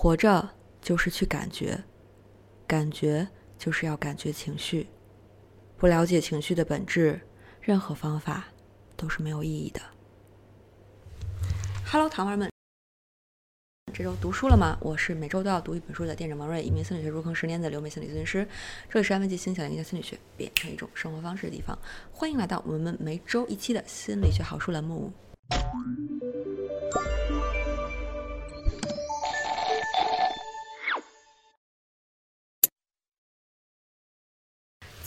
活着就是去感觉，感觉就是要感觉情绪。不了解情绪的本质，任何方法都是没有意义的。Hello，糖娃们，这周读书了吗？我是每周都要读一本书的店长王瑞，一名心理学入坑十年的留美心理咨询师。这里是安慰剂心想一个心理学变成一种生活方式的地方，欢迎来到我们每周一期的心理学好书栏目。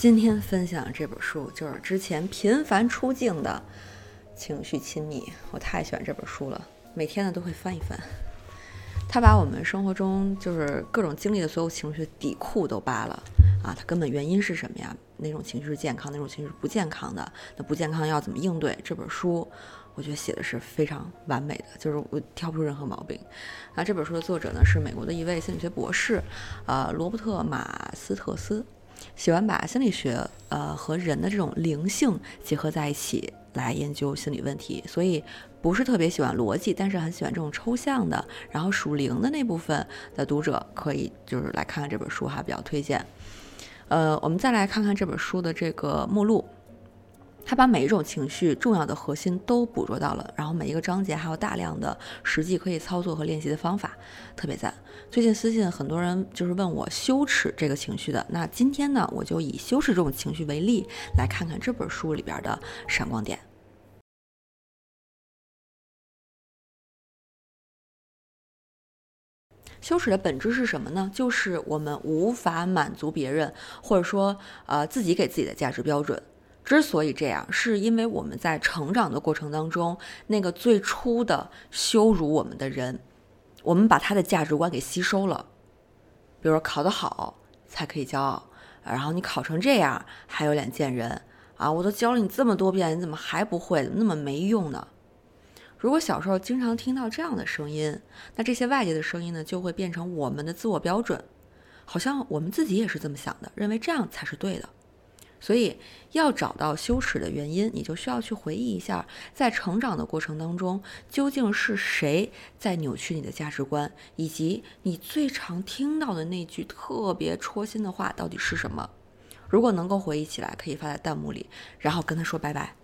今天分享的这本书就是之前频繁出镜的《情绪亲密》，我太喜欢这本书了，每天呢都会翻一翻。他把我们生活中就是各种经历的所有情绪底库都扒了啊，它根本原因是什么呀？哪种情绪是健康，哪种情绪是不健康的？那不健康要怎么应对？这本书我觉得写的是非常完美的，就是我挑不出任何毛病。啊，这本书的作者呢是美国的一位心理学博士，呃，罗伯特马斯特斯。喜欢把心理学，呃，和人的这种灵性结合在一起来研究心理问题，所以不是特别喜欢逻辑，但是很喜欢这种抽象的，然后属灵的那部分的读者可以就是来看看这本书哈，比较推荐。呃，我们再来看看这本书的这个目录。他把每一种情绪重要的核心都捕捉到了，然后每一个章节还有大量的实际可以操作和练习的方法，特别赞。最近私信很多人就是问我羞耻这个情绪的，那今天呢，我就以羞耻这种情绪为例，来看看这本书里边的闪光点。羞耻的本质是什么呢？就是我们无法满足别人，或者说呃自己给自己的价值标准。之所以这样，是因为我们在成长的过程当中，那个最初的羞辱我们的人，我们把他的价值观给吸收了。比如说考得好才可以骄傲，然后你考成这样还有脸见人啊！我都教了你这么多遍，你怎么还不会？那么没用呢？如果小时候经常听到这样的声音，那这些外界的声音呢，就会变成我们的自我标准，好像我们自己也是这么想的，认为这样才是对的。所以，要找到羞耻的原因，你就需要去回忆一下，在成长的过程当中，究竟是谁在扭曲你的价值观，以及你最常听到的那句特别戳心的话到底是什么？如果能够回忆起来，可以发在弹幕里，然后跟他说拜拜，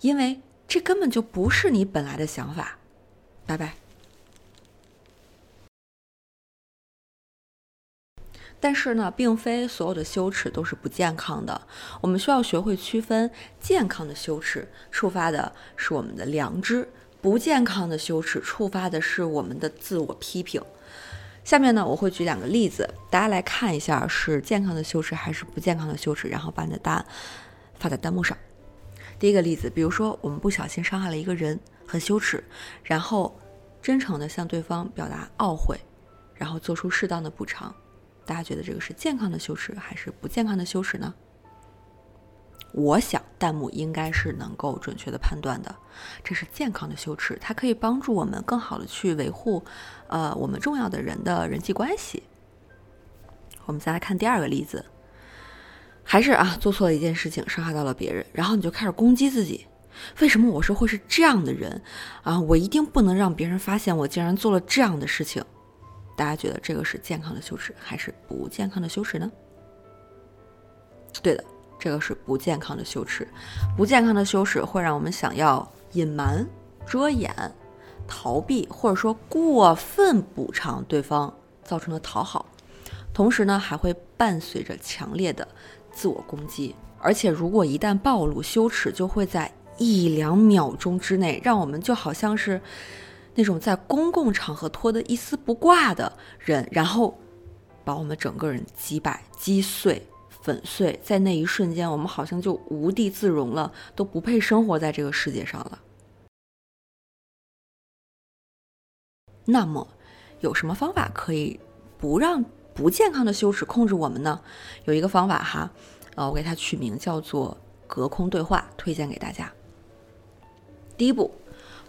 因为这根本就不是你本来的想法。拜拜。但是呢，并非所有的羞耻都是不健康的。我们需要学会区分健康的羞耻，触发的是我们的良知；不健康的羞耻，触发的是我们的自我批评。下面呢，我会举两个例子，大家来看一下是健康的羞耻还是不健康的羞耻，然后把你的答案发在弹幕上。第一个例子，比如说我们不小心伤害了一个人，很羞耻，然后真诚地向对方表达懊悔，然后做出适当的补偿。大家觉得这个是健康的羞耻还是不健康的羞耻呢？我想弹幕应该是能够准确的判断的，这是健康的羞耻，它可以帮助我们更好的去维护，呃，我们重要的人的人际关系。我们再来看第二个例子，还是啊，做错了一件事情，伤害到了别人，然后你就开始攻击自己，为什么我是会是这样的人啊？我一定不能让别人发现我竟然做了这样的事情。大家觉得这个是健康的羞耻还是不健康的羞耻呢？对的，这个是不健康的羞耻。不健康的羞耻会让我们想要隐瞒、遮掩、逃避，或者说过分补偿对方造成的讨好，同时呢，还会伴随着强烈的自我攻击。而且，如果一旦暴露，羞耻就会在一两秒钟之内，让我们就好像是。那种在公共场合脱得一丝不挂的人，然后把我们整个人击败、击碎、粉碎，在那一瞬间，我们好像就无地自容了，都不配生活在这个世界上了。那么，有什么方法可以不让不健康的羞耻控制我们呢？有一个方法哈，呃，我给它取名叫做“隔空对话”，推荐给大家。第一步。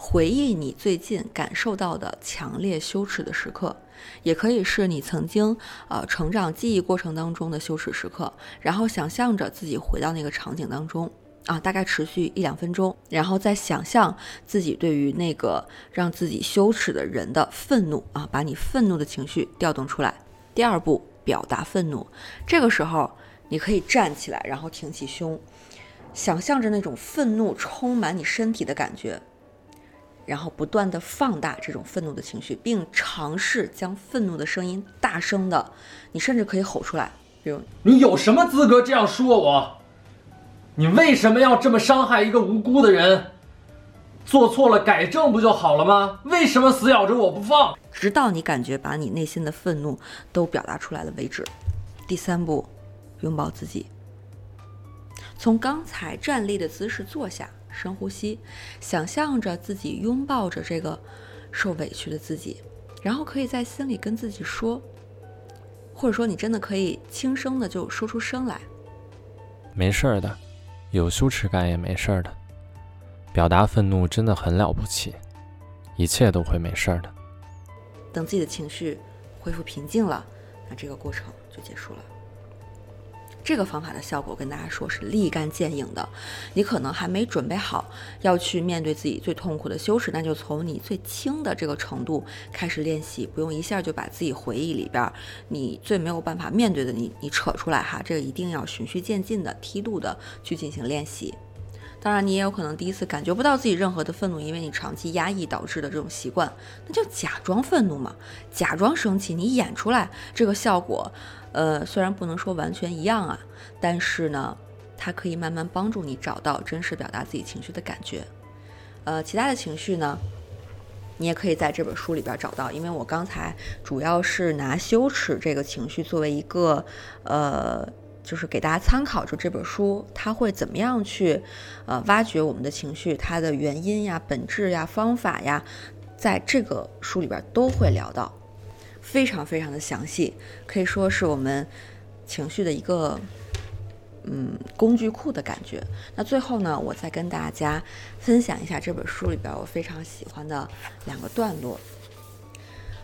回忆你最近感受到的强烈羞耻的时刻，也可以是你曾经呃成长记忆过程当中的羞耻时刻，然后想象着自己回到那个场景当中啊，大概持续一两分钟，然后再想象自己对于那个让自己羞耻的人的愤怒啊，把你愤怒的情绪调动出来。第二步，表达愤怒。这个时候，你可以站起来，然后挺起胸，想象着那种愤怒充满你身体的感觉，然后不断的放大这种愤怒的情绪，并尝试将愤怒的声音大声的，你甚至可以吼出来，比如你有什么资格这样说我？你为什么要这么伤害一个无辜的人？做错了改正不就好了吗？为什么死咬着我不放？直到你感觉把你内心的愤怒都表达出来了为止。第三步，拥抱自己。从刚才站立的姿势坐下，深呼吸，想象着自己拥抱着这个受委屈的自己，然后可以在心里跟自己说，或者说你真的可以轻声的就说出声来，没事儿的。有羞耻感也没事儿的，表达愤怒真的很了不起，一切都会没事儿的。等自己的情绪恢复平静了，那这个过程就结束了。这个方法的效果跟大家说是立竿见影的。你可能还没准备好要去面对自己最痛苦的羞耻，那就从你最轻的这个程度开始练习，不用一下就把自己回忆里边你最没有办法面对的你你扯出来哈。这个一定要循序渐进的梯度的去进行练习。当然，你也有可能第一次感觉不到自己任何的愤怒，因为你长期压抑导致的这种习惯，那就假装愤怒嘛，假装生气，你演出来这个效果。呃，虽然不能说完全一样啊，但是呢，它可以慢慢帮助你找到真实表达自己情绪的感觉。呃，其他的情绪呢，你也可以在这本书里边找到。因为我刚才主要是拿羞耻这个情绪作为一个，呃，就是给大家参考，就这本书它会怎么样去，呃，挖掘我们的情绪，它的原因呀、本质呀、方法呀，在这个书里边都会聊到。非常非常的详细，可以说是我们情绪的一个嗯工具库的感觉。那最后呢，我再跟大家分享一下这本书里边我非常喜欢的两个段落。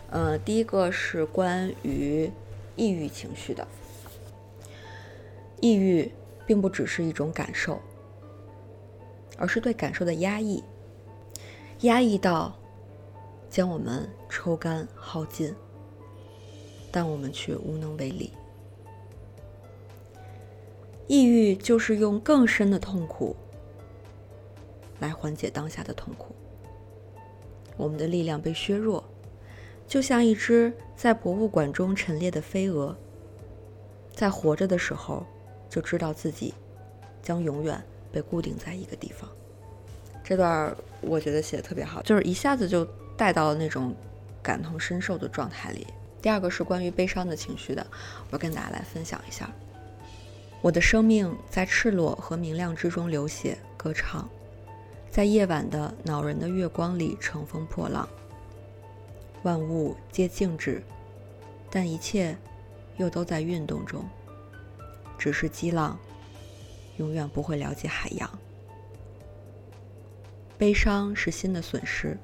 呃，第一个是关于抑郁情绪的。抑郁并不只是一种感受，而是对感受的压抑，压抑到将我们抽干耗尽。但我们却无能为力。抑郁就是用更深的痛苦来缓解当下的痛苦。我们的力量被削弱，就像一只在博物馆中陈列的飞蛾，在活着的时候就知道自己将永远被固定在一个地方。这段我觉得写的特别好，就是一下子就带到了那种感同身受的状态里。第二个是关于悲伤的情绪的，我跟大家来分享一下。我的生命在赤裸和明亮之中流血歌唱，在夜晚的恼人的月光里乘风破浪。万物皆静止，但一切又都在运动中。只是激浪永远不会了解海洋。悲伤是心的损失，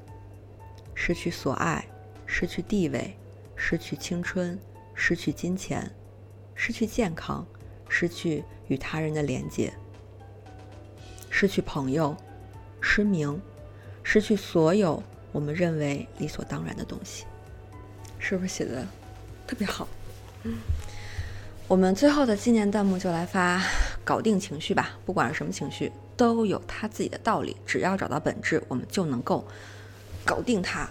失去所爱，失去地位。失去青春，失去金钱，失去健康，失去与他人的连接，失去朋友，失明，失去所有我们认为理所当然的东西，是不是写的特别好？我们最后的纪念弹幕就来发“搞定情绪”吧，不管是什么情绪，都有它自己的道理，只要找到本质，我们就能够搞定它。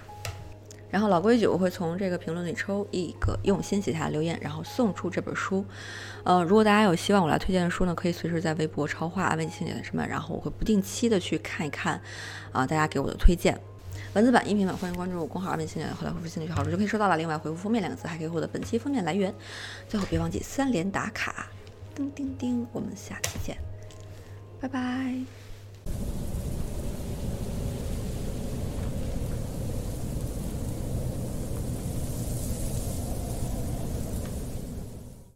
然后老规矩，我会从这个评论里抽一个用心写下留言，然后送出这本书。呃，如果大家有希望我来推荐的书呢，可以随时在微博超话安慰青年什么，然后我会不定期的去看一看啊，大家给我的推荐。文字版、音频版，欢迎关注公号“二面心理”，后台回复“心理学好处”就可以收到了。另外回复“封面”两个字，还可以获得本期封面来源。最后别忘记三连打卡，叮叮叮，我们下期见，拜拜。